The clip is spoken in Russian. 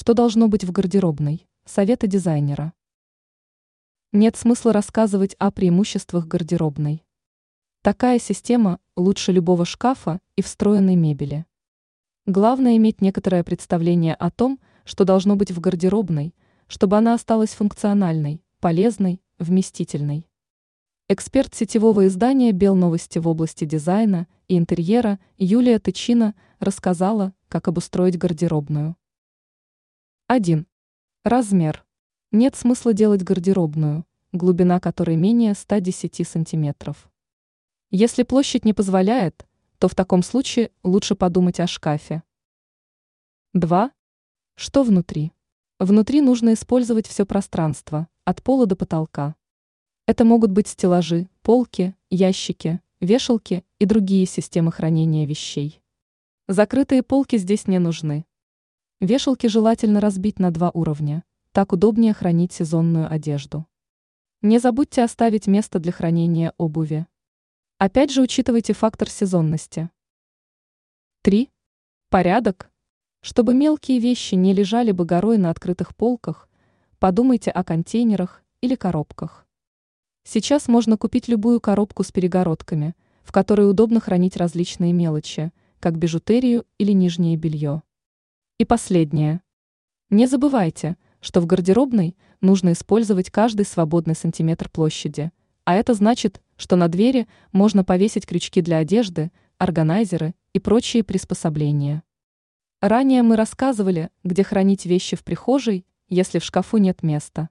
Что должно быть в гардеробной? Советы дизайнера. Нет смысла рассказывать о преимуществах гардеробной. Такая система лучше любого шкафа и встроенной мебели. Главное иметь некоторое представление о том, что должно быть в гардеробной, чтобы она осталась функциональной, полезной, вместительной. Эксперт сетевого издания «Белновости» в области дизайна и интерьера Юлия Тычина рассказала, как обустроить гардеробную. 1. Размер. Нет смысла делать гардеробную, глубина которой менее 110 см. Если площадь не позволяет, то в таком случае лучше подумать о шкафе. 2. Что внутри? Внутри нужно использовать все пространство, от пола до потолка. Это могут быть стеллажи, полки, ящики, вешалки и другие системы хранения вещей. Закрытые полки здесь не нужны. Вешалки желательно разбить на два уровня, так удобнее хранить сезонную одежду. Не забудьте оставить место для хранения обуви. Опять же учитывайте фактор сезонности. 3. Порядок. Чтобы мелкие вещи не лежали бы горой на открытых полках, подумайте о контейнерах или коробках. Сейчас можно купить любую коробку с перегородками, в которой удобно хранить различные мелочи, как бижутерию или нижнее белье. И последнее. Не забывайте, что в гардеробной нужно использовать каждый свободный сантиметр площади, а это значит, что на двери можно повесить крючки для одежды, органайзеры и прочие приспособления. Ранее мы рассказывали, где хранить вещи в прихожей, если в шкафу нет места.